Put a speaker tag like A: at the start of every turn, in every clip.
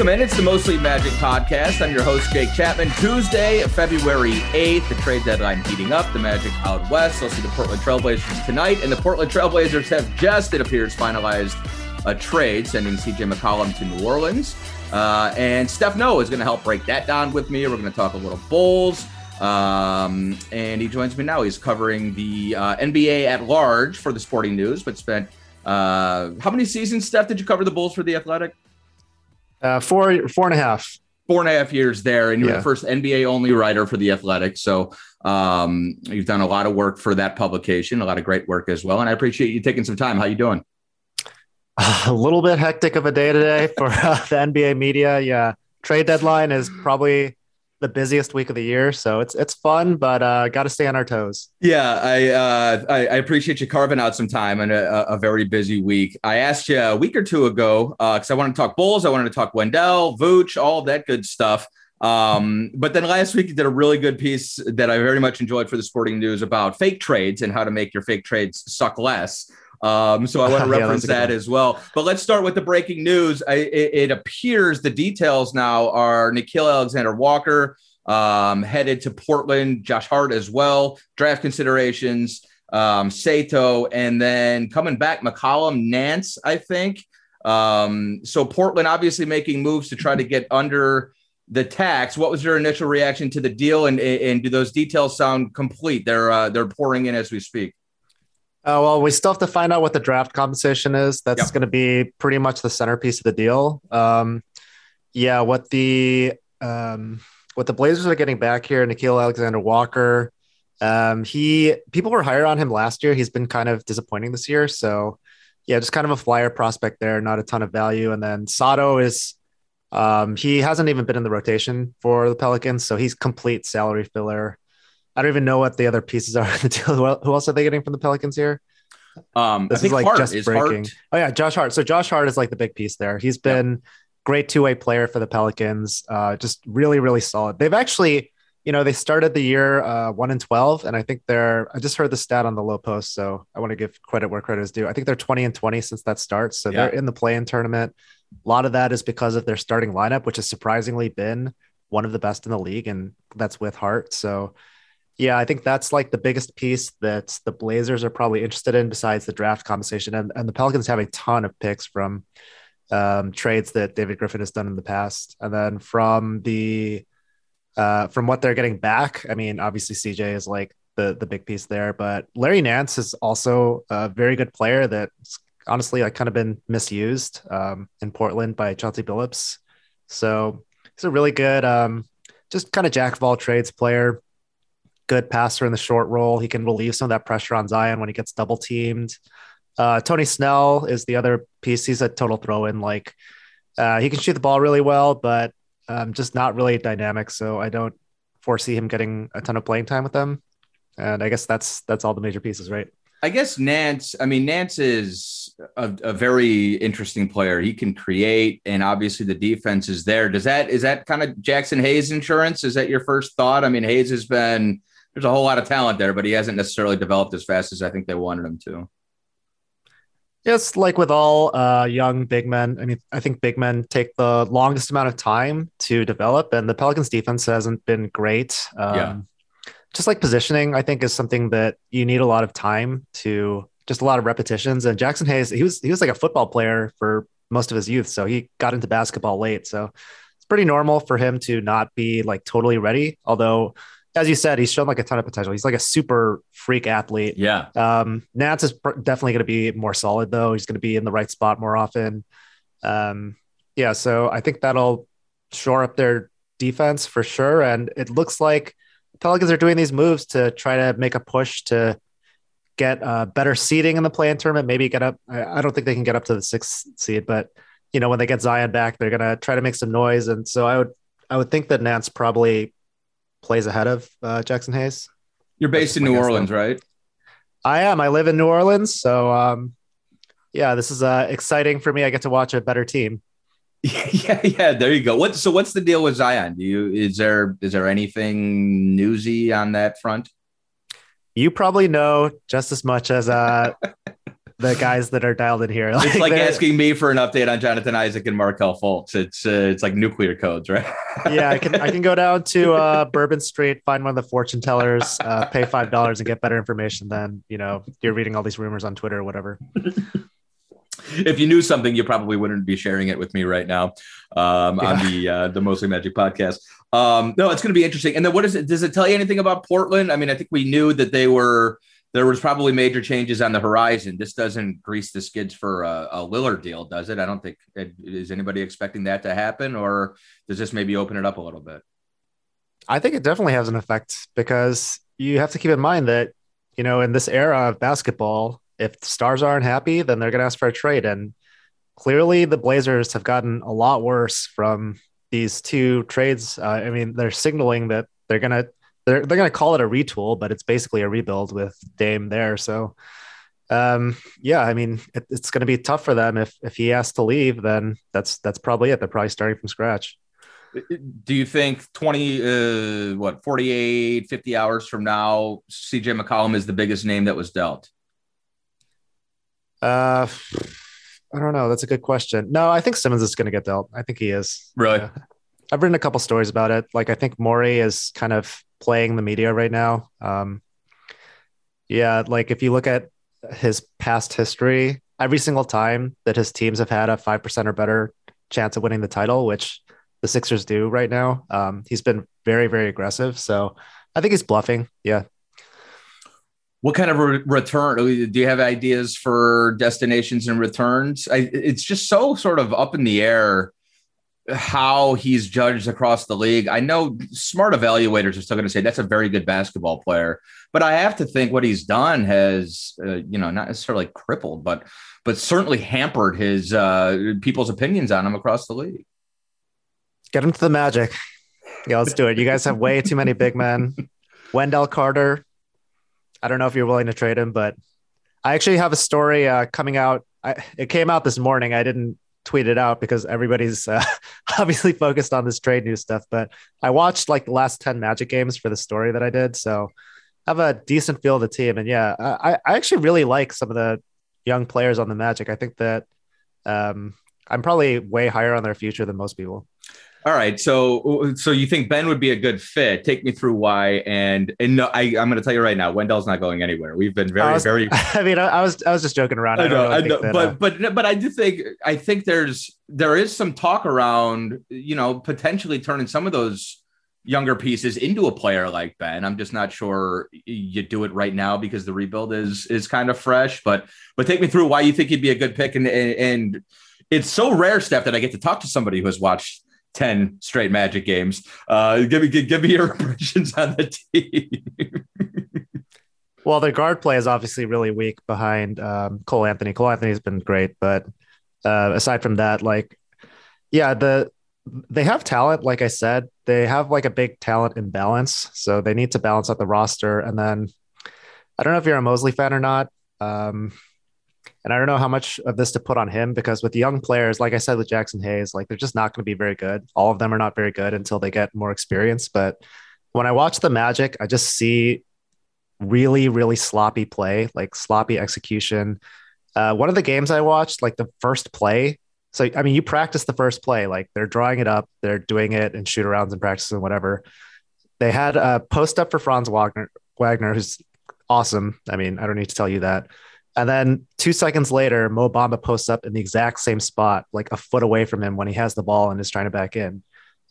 A: Welcome in. It's the Mostly Magic podcast. I'm your host, Jake Chapman. Tuesday, February 8th, the trade deadline heating up. The Magic out west. They'll see the Portland Trailblazers tonight. And the Portland Trailblazers have just, it appears, finalized a trade, sending CJ McCollum to New Orleans. Uh, and Steph Noh is going to help break that down with me. We're going to talk a little Bulls. Um, and he joins me now. He's covering the uh, NBA at large for the Sporting News, but spent uh, how many seasons, Steph, did you cover the Bulls for the Athletic?
B: Uh, four, four and a half.
A: Four and a half years there, and you're yeah. the first NBA only writer for the Athletic. So um, you've done a lot of work for that publication, a lot of great work as well. And I appreciate you taking some time. How you doing?
B: A little bit hectic of a day today for uh, the NBA media. Yeah, trade deadline is probably the busiest week of the year, so it's it's fun, but uh, got to stay on our toes.
A: Yeah, I, uh, I, I appreciate you carving out some time in a, a, very busy week. I asked you a week or two ago because uh, I wanted to talk Bulls, I wanted to talk Wendell, Vooch, all that good stuff. Um, but then last week you did a really good piece that I very much enjoyed for the Sporting News about fake trades and how to make your fake trades suck less. Um, so I want to reference yeah, that as well. But let's start with the breaking news. I, it, it, appears the details now are Nickeil Alexander Walker um, headed to Portland, Josh Hart as well, draft considerations, um, Sato, and then coming back, McCollum, Nance, I think. Um, so Portland obviously making moves to try to get under the tax. What was your initial reaction to the deal, and and do those details sound complete? They're uh, they're pouring in as we speak.
B: Uh, well, we still have to find out what the draft compensation is. That's yep. going to be pretty much the centerpiece of the deal. Um, yeah, what the um, what the Blazers are getting back here, Nickeil Alexander Walker. Um, he people were higher on him last year. He's been kind of disappointing this year. So yeah, just kind of a flyer prospect there, not a ton of value. And then Sato is um, he hasn't even been in the rotation for the Pelicans, so he's complete salary filler. I don't even know what the other pieces are in the deal. Who else are they getting from the Pelicans here?
A: Um, this is like Hart just is breaking. Hart.
B: Oh yeah, Josh Hart. So Josh Hart is like the big piece there. He's been yep. great two way player for the Pelicans. Uh, just really really solid. They've actually, you know, they started the year uh, one and twelve, and I think they're. I just heard the stat on the Lowe Post, so I want to give credit where credit is due. I think they're twenty and twenty since that starts, so yeah. they're in the play in tournament. A lot of that is because of their starting lineup, which has surprisingly been one of the best in the league, and that's with Hart. So yeah, I think that's like the biggest piece that the Blazers are probably interested in besides the draft conversation. And, and the Pelicans have a ton of picks from um, trades that David Griffin has done in the past. And then from the uh, from what they're getting back, I mean, obviously CJ is like the the big piece there, but Larry Nance is also a very good player that's honestly like kind of been misused um, in Portland by Chauncey Billups. So he's a really good, um, just kind of jack of all trades player good passer in the short role. He can relieve some of that pressure on Zion when he gets double teamed. Uh, Tony Snell is the other piece. He's a total throw in. Like uh, he can shoot the ball really well, but um, just not really dynamic. So I don't foresee him getting a ton of playing time with them. And I guess that's that's all the major pieces, right?
A: I guess Nance. I mean, Nance is a, a, very interesting player. He can create, and obviously the defense is there. Does that is that kind of Jaxson Hayes insurance? Is that your first thought? I mean, Hayes has been there's a whole lot of talent there, but he hasn't necessarily developed as fast as I think they wanted him to.
B: Yes, like with all uh, young big men, I mean, I think big men take the longest amount of time to develop, and the Pelicans' defense hasn't been great. Um, yeah. Just like positioning, I think is something that you need a lot of time to just a lot of repetitions. And Jaxson Hayes, he was he was like a football player for most of his youth, so he got into basketball late. So it's pretty normal for him to not be like totally ready. Although as you said, he's shown like a ton of potential. He's like a super freak athlete.
A: Yeah.
B: Um, Nance is pr- definitely going to be more solid though. He's going to be in the right spot more often. Um, yeah. So I think that'll shore up their defense for sure. And it looks like Pelicans are doing these moves to try to make a push to get uh, better seeding in the play-in tournament. Maybe get up. I don't think they can get up to the sixth seed, but you know when they get Zion back, they're gonna try to make some noise. And so I would I would think that Nance probably plays ahead of uh, Jaxson Hayes.
A: You're based in New Orleans, right?
B: I am. I live in New Orleans, so um, yeah, this is uh, exciting for me. I get to watch a better team.
A: yeah, yeah. There you go. What? So, what's the deal with Zion? Do you is there is there anything newsy on that front?
B: You probably know just as much as uh, the guys that are dialed in here.
A: Like it's like asking me for an update on Jonathan Isaac and Markelle Fultz. It's uh, it's like nuclear codes, right?
B: yeah, I can I can go down to uh, Bourbon Street, find one of the fortune tellers, uh, pay five dollars, and get better information than you know you're reading all these rumors on Twitter or whatever.
A: if you knew something, you probably wouldn't be sharing it with me right now um, yeah. on the uh, the Mostly Magic podcast. Um, no, it's going to be interesting. And then what is it? Does it tell you anything about Portland? I mean, I think we knew that they were there was probably major changes on the horizon. This doesn't grease the skids for a, a Lillard deal, does it? I don't think. Is anybody expecting that to happen, or does this maybe open it up a little bit?
B: I think it definitely has an effect because you have to keep in mind that you know in this era of basketball, if the stars aren't happy, then they're going to ask for a trade, and clearly the Blazers have gotten a lot worse from these two trades. Uh, I mean, they're signaling that they're going to they're they're going to call it a retool, but it's basically a rebuild with Dame there. So, um, yeah, I mean, it, it's going to be tough for them if if he has to leave. Then that's that's probably it. They're probably starting from scratch.
A: Do you think 20, uh, what, 48, 50 hours from now, CJ McCollum is the biggest name that was dealt?
B: Uh, I don't know. That's a good question. No, I think Simmons is going to get dealt. I think he is.
A: Really? Yeah.
B: I've written a couple stories about it. Like I think Morey is kind of playing the media right now. Um, yeah, like if you look at his past history, every single time that his teams have had a five percent or better chance of winning the title, which the Sixers do right now, um, he's been very, very aggressive. So I think he's bluffing. Yeah.
A: What kind of re- return do you have ideas for destinations and returns? I, it's just so sort of up in the air how he's judged across the league. I know smart evaluators are still going to say that's a very good basketball player, but I have to think what he's done has, uh, you know, not necessarily crippled, but but certainly hampered his uh, people's opinions on him across the league.
B: Get him to the Magic. Yeah, let's do it. You guys have way too many big men. Wendell Carter. I don't know if you're willing to trade him, but I actually have a story uh, coming out. I, it came out this morning. I didn't tweet it out because everybody's uh, obviously focused on this trade news stuff. But I watched like the last 10 Magic games for the story that I did. So I have a decent feel of the team. And yeah, I, I actually really like some of the young players on the Magic. I think that um, I'm probably way higher on their future than most people.
A: All right, so so you think Ben would be a good fit? Take me through why, and and no, I I'm going to tell you right now, Wendell's not going anywhere. We've been very
B: was,
A: very.
B: I mean, I, I, was I was just joking around. I know, I, I know,
A: that, but uh, but but I do think I think there's there is some talk around you know potentially turning some of those younger pieces into a player like Ben. I'm just not sure you do it right now because the rebuild is is kind of fresh. But but take me through why you think he'd be a good pick and and. and it's so rare, Steph, that I get to talk to somebody who has watched 10 straight Magic games. Uh, give me give, me your impressions on the team.
B: well, the guard play is obviously really weak behind um, Cole Anthony. Cole Anthony's been great, but uh, aside from that, like, yeah, the they have talent. Like I said, they have like a big talent imbalance, so they need to balance out the roster. And then I don't know if you're a Mosley fan or not. Um, and I don't know how much of this to put on him because with young players, like I said with Jaxson Hayes, like they're just not going to be very good. All of them are not very good until they get more experience. But when I watch the Magic, I just see really, really sloppy play, like sloppy execution. Uh, one of the games I watched, like the first play. So, I mean, you practice the first play, like they're drawing it up, they're doing it in shoot arounds and practice and whatever. They had a post up for Franz Wagner, Wagner, who's awesome. I mean, I don't need to tell you that. And then two seconds later, Mo Bamba posts up in the exact same spot, like a foot away from him when he has the ball and is trying to back in.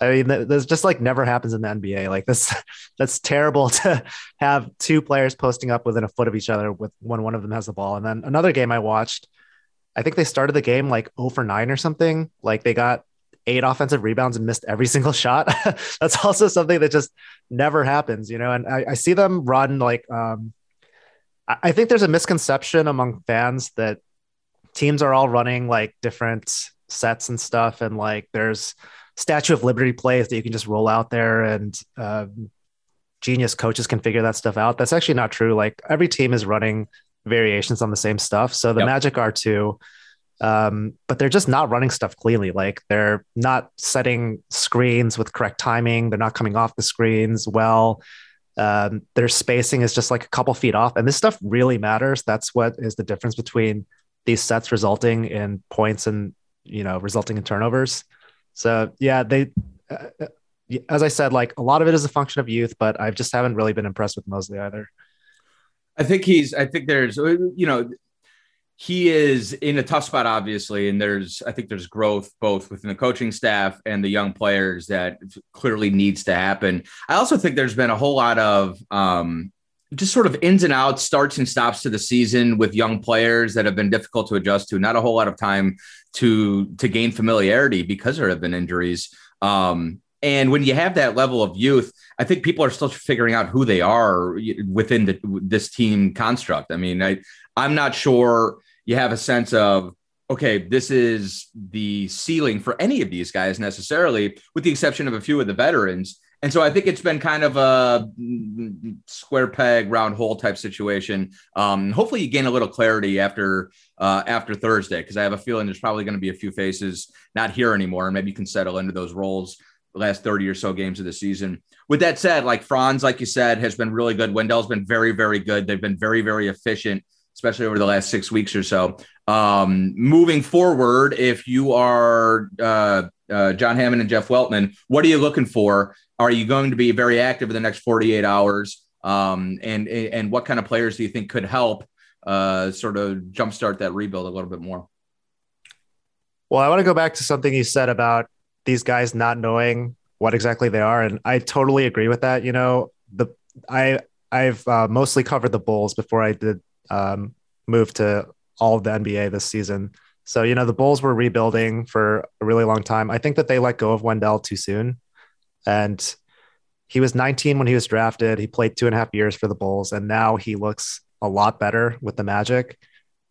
B: I mean, there's just like never happens in the NBA. Like this, that's terrible to have two players posting up within a foot of each other with when one of them has the ball. And then another game I watched, I think they started the game like 0 for 9 or something. Like they got eight offensive rebounds and missed every single shot. that's also something that just never happens, you know. And I, I see them run like um, I think there's a misconception among fans that teams are all running like different sets and stuff, and like there's Statue of Liberty plays that you can just roll out there, and uh, genius coaches can figure that stuff out. That's actually not true. Like every team is running variations on the same stuff. So the yep. Magic are too. Um, but they're just not running stuff cleanly. Like they're not setting screens with correct timing. They're not coming off the screens well. Um, their spacing is just like a couple feet off, and this stuff really matters. That's what is the difference between these sets resulting in points and you know resulting in turnovers. So yeah, they. Uh, uh as I said, like a lot of it is a function of youth, but I just haven't really been impressed with Mosley either.
A: I think he's. I think there's. You know, he is in a tough spot, obviously, and there's I think there's growth both within the coaching staff and the young players that clearly needs to happen. I also think there's been a whole lot of um, just sort of ins and outs, starts and stops to the season with young players that have been difficult to adjust to. Not a whole lot of time to to gain familiarity because there have been injuries. Um, and when you have that level of youth, I think people are still figuring out who they are within the, this team construct. I mean, I I'm not sure you have a sense of okay, this is the ceiling for any of these guys necessarily, with the exception of a few of the veterans. And so I think it's been kind of a square peg, round hole type situation. Um, hopefully, you gain a little clarity after uh, after Thursday, because I have a feeling there's probably going to be a few faces not here anymore, and maybe you can settle into those roles the last 30 or so games of the season. With that said, like Franz, like you said, has been really good. Wendell's been very, very good. They've been very, very efficient especially over the last six weeks or so. Um, moving forward, if you are uh, uh, John Hammond and Jeff Weltman, what are you looking for? Are you going to be very active in the next 48 hours? Um, and and what kind of players do you think could help uh, sort of jumpstart that rebuild a little bit more?
B: Well, I want to go back to something you said about these guys not knowing what exactly they are, and I totally agree with that. You know, the I I've uh, mostly covered the Bulls before I did um, moved to all of the NBA this season. So, you know, the Bulls were rebuilding for a really long time. I think that they let go of Wendell too soon. And he was 19 when he was drafted. He played two and a half years for the Bulls, and now he looks a lot better with the Magic.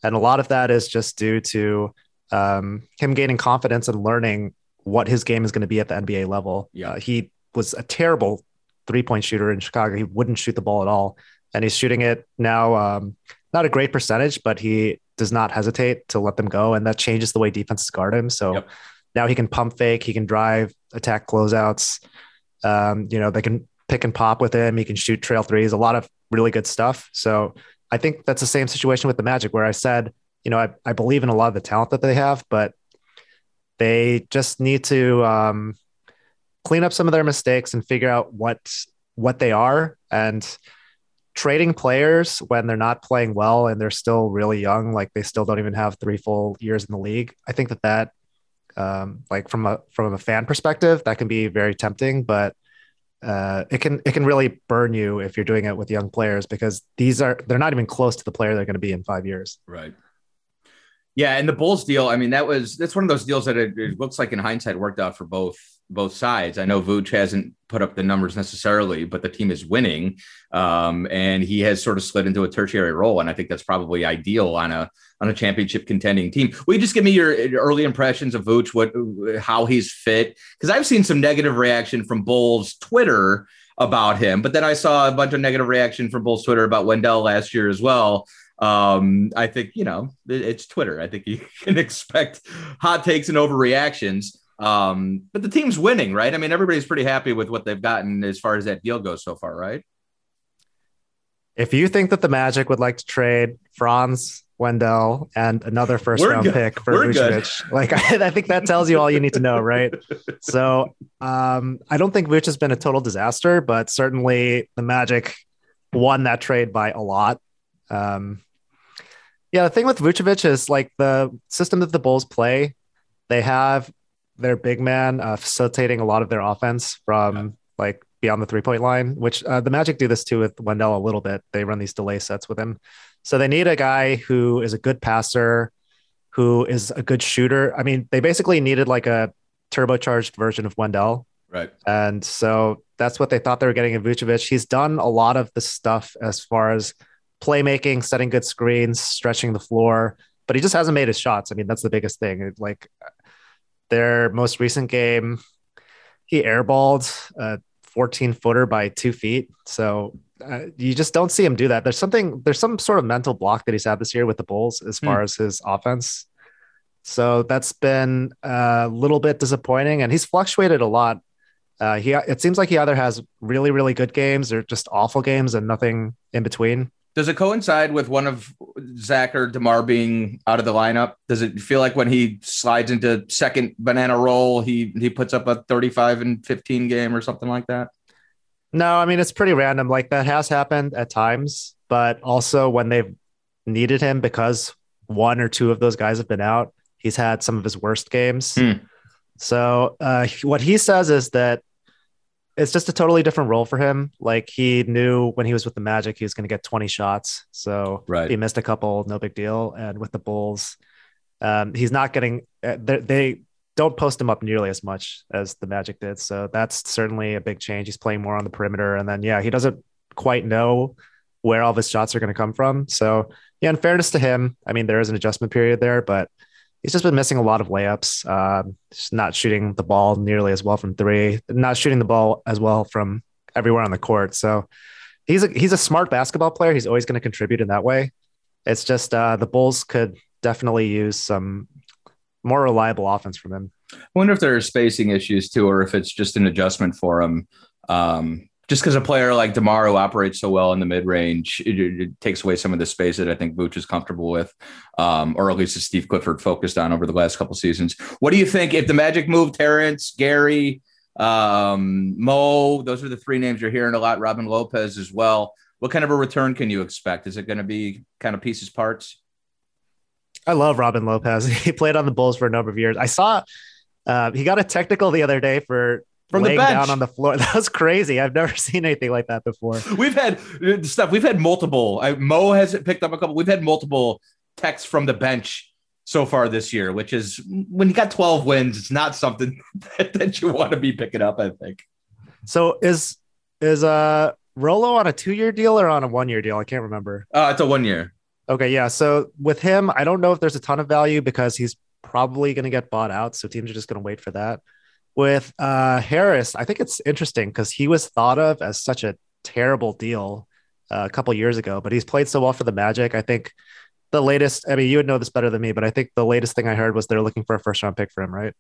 B: And a lot of that is just due to um, him gaining confidence and learning what his game is going to be at the NBA level. Yeah, uh, he was a terrible three point shooter in Chicago. He wouldn't shoot the ball at all, and he's shooting it now. Um, not a great percentage, but he does not hesitate to let them go. And that changes the way defenses guard him. So yep. now he can pump fake, he can drive, attack closeouts. Um, you know, they can pick and pop with him. He can shoot trail threes, a lot of really good stuff. So I think that's the same situation with the Magic, where I said, you know, I, I believe in a lot of the talent that they have, but they just need to um, clean up some of their mistakes and figure out what what they are. And trading players when they're not playing well and they're still really young, like they still don't even have three full years in the league. I think that that, um, like from a from a fan perspective, that can be very tempting, but uh, it can it can really burn you if you're doing it with young players because these are they're not even close to the player they're going to be in five years.
A: Right. Yeah, and the Bulls deal. I mean, that was that's one of those deals that it, it looks like in hindsight worked out for both both sides. I know Vooch hasn't put up the numbers necessarily, but the team is winning, um, and he has sort of slid into a tertiary role, and I think that's probably ideal on a on a championship contending team. Will you just give me your early impressions of Vooch, what how he's fit? Because I've seen some negative reaction from Bulls Twitter about him, but then I saw a bunch of negative reaction from Bulls Twitter about Wendell last year as well. Um, I think you know it's Twitter. I think you can expect hot takes and overreactions. Um, but the team's winning, right? I mean, everybody's pretty happy with what they've gotten as far as that deal goes so far, right?
B: If you think that the Magic would like to trade Franz Wendell and another 1st round good. pick for We're Vucevic, like I, I, think that tells you all you need to know, right? so um, I don't think Vuce has been a total disaster, but certainly the Magic won that trade by a lot. Um, yeah, the thing with Vucevic is like the system that the Bulls play, they have their big man uh, facilitating a lot of their offense from yeah. like beyond the three point line, which uh, the Magic do this too with Wendell a little bit. They run these delay sets with him. So they need a guy who is a good passer, who is a good shooter. I mean, they basically needed like a turbocharged version of Wendell.
A: Right.
B: And so that's what they thought they were getting in Vucevic. He's done a lot of the stuff as far as playmaking, setting good screens, stretching the floor, but he just hasn't made his shots. I mean, that's the biggest thing. Like their most recent game, he airballed a 14 footer by two feet. So uh, you just don't see him do that. There's something, there's some sort of mental block that he's had this year with the Bulls as far hmm. as his offense. So that's been a little bit disappointing, and he's fluctuated a lot. Uh, he it seems like he either has really really good games or just awful games and nothing in between.
A: Does it coincide with one of Zach or Demar being out of the lineup? Does it feel like when he slides into second banana role, he he puts up a 35 and 15 game or something like that?
B: No, I mean it's pretty random. Like that has happened at times, but also when they've needed him because one or two of those guys have been out, he's had some of his worst games. Hmm. So uh, what he says is that it's just a totally different role for him. Like he knew when he was with the Magic, he was going to get 20 shots. So
A: right.
B: he missed a couple, no big deal. And with the Bulls, um, he's not getting, uh, they don't post him up nearly as much as the Magic did. So that's certainly a big change. He's playing more on the perimeter. And then, yeah, he doesn't quite know where all of his shots are going to come from. So, yeah, in fairness to him, I mean, there is an adjustment period there, but he's just been missing a lot of layups. Uh, not shooting the ball nearly as well from three, not shooting the ball as well from everywhere on the court. So he's a he's a smart basketball player. He's always going to contribute in that way. It's just uh, the Bulls could definitely use some more reliable offense from him.
A: I wonder if there are spacing issues too, or if it's just an adjustment for him. Um, just because a player like Demar operates so well in the mid range, it, it, takes away some of the space that I think Vooch is comfortable with, um, or at least as Steve Clifford focused on over the last couple seasons. What do you think if the Magic move Terrence, Gary, um, Mo? Those are the three names you're hearing a lot. Robin Lopez as well. What kind of a return can you expect? Is it going to be kind of pieces parts?
B: I love Robin Lopez. He played on the Bulls for a number of years. I saw uh, he got a technical the other day for from the bench down on the floor. That was crazy. I've never seen anything like that before.
A: We've had stuff. We've had multiple. I, Mo has picked up a couple. We've had multiple texts from the bench so far this year, which is when you got 12 wins, it's not something that, that you want to be picking up. I think.
B: So is is uh Rolo on a two year deal or on a one year deal? I can't remember.
A: Uh, it's a one year.
B: Okay, yeah. So with him, I don't know if there's a ton of value because he's probably going to get bought out. So teams are just going to wait for that. With uh, Harris, I think it's interesting because he was thought of as such a terrible deal uh, a couple years ago, but he's played so well for the Magic. I think the latest, I mean, you would know this better than me, but I think the latest thing I heard was they're looking for a first round pick for him, right?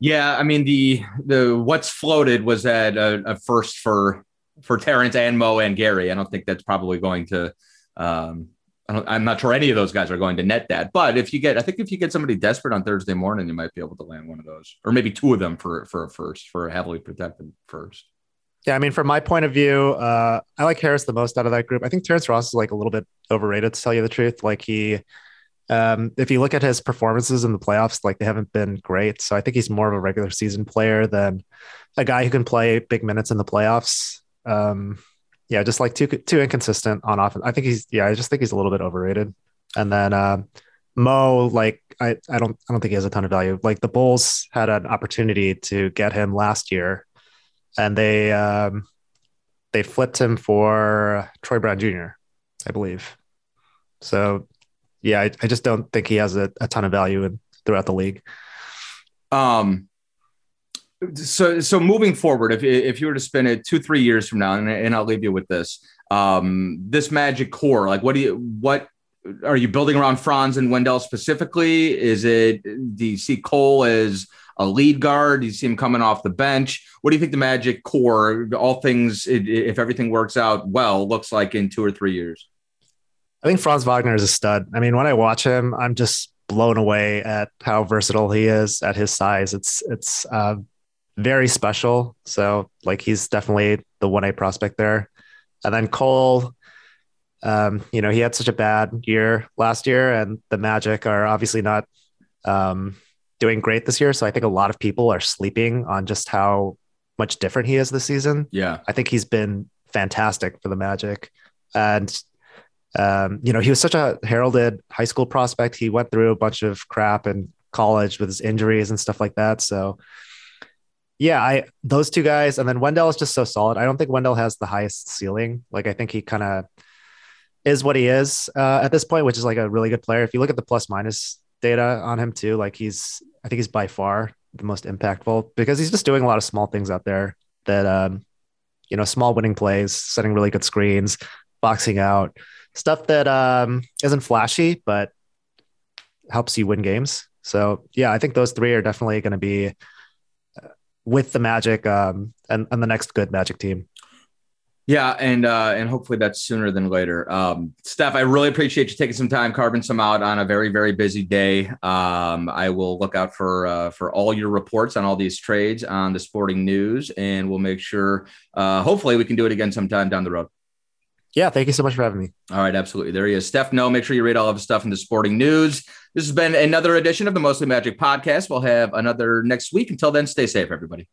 A: Yeah, I mean the the what's floated was that a, a first for for Terrence and Mo and Gary. I don't think that's probably going to um, I am not sure any of those guys are going to net that. But if you get, I think if you get somebody desperate on Thursday morning, you might be able to land one of those, or maybe two of them for for a first, for a heavily protected first.
B: Yeah, I mean, from my point of view, uh, I like Harris the most out of that group. I think Terrence Ross is like a little bit overrated, to tell you the truth. Like he, um, if you look at his performances in the playoffs, like they haven't been great. So I think he's more of a regular season player than a guy who can play big minutes in the playoffs. Um, yeah, just like too too inconsistent on offense. I think he's yeah, I just think he's a little bit overrated. And then uh, Mo, like I I don't I don't think he has a ton of value. Like the Bulls had an opportunity to get him last year, and they um, they flipped him for Troy Brown Jr. I believe. So yeah, I, I just don't think he has a, a ton of value in, throughout the league.
A: Um, so so moving forward if, if you were to spend it two three years from now and, and i'll leave you with this um this magic core like what do you what are you building around franz and wendell specifically? Is it do you see cole as a lead guard? Do you see him coming off the bench? What do you think the magic core all things if everything works out well looks like in two or three years?
B: I think franz wagner is a stud. I mean when i watch him i'm just blown away at how versatile he is at his size. It's it's uh, very special. So like he's definitely the one A prospect there. And then Cole, um, you know, he had such a bad year last year, and the Magic are obviously not um, doing great this year. So I think a lot of people are sleeping on just how much different he is this season.
A: Yeah,
B: I think he's been fantastic for the Magic, and um, you know, he was such a heralded high school prospect. He went through a bunch of crap in college with his injuries and stuff like that. So yeah, I those two guys, and then Wendell is just so solid. I don't think Wendell has the highest ceiling. Like I think he kind of is what he is uh, at this point, which is like a really good player. If you look at the plus minus data on him too, like he's I think he's by far the most impactful because he's just doing a lot of small things out there that um, you know, small winning plays, setting really good screens, boxing out, stuff that um, isn't flashy but helps you win games. So yeah, I think those three are definitely going to be with the Magic um, and, and the next good Magic team.
A: Yeah, and uh, and hopefully that's sooner than later. Um, Steph, I really appreciate you taking some time, carving some out on a very very busy day. Um, I will look out for uh, for all your reports on all these trades on the Sporting News, and we'll make sure. Uh, hopefully, we can do it again sometime down the road.
B: Yeah, thank you so much for having me.
A: All right, absolutely. There he is. Steph Noh, make sure you read all of his stuff in the sporting news. This has been another edition of the Mostly Magic podcast. We'll have another next week. Until then, stay safe, everybody.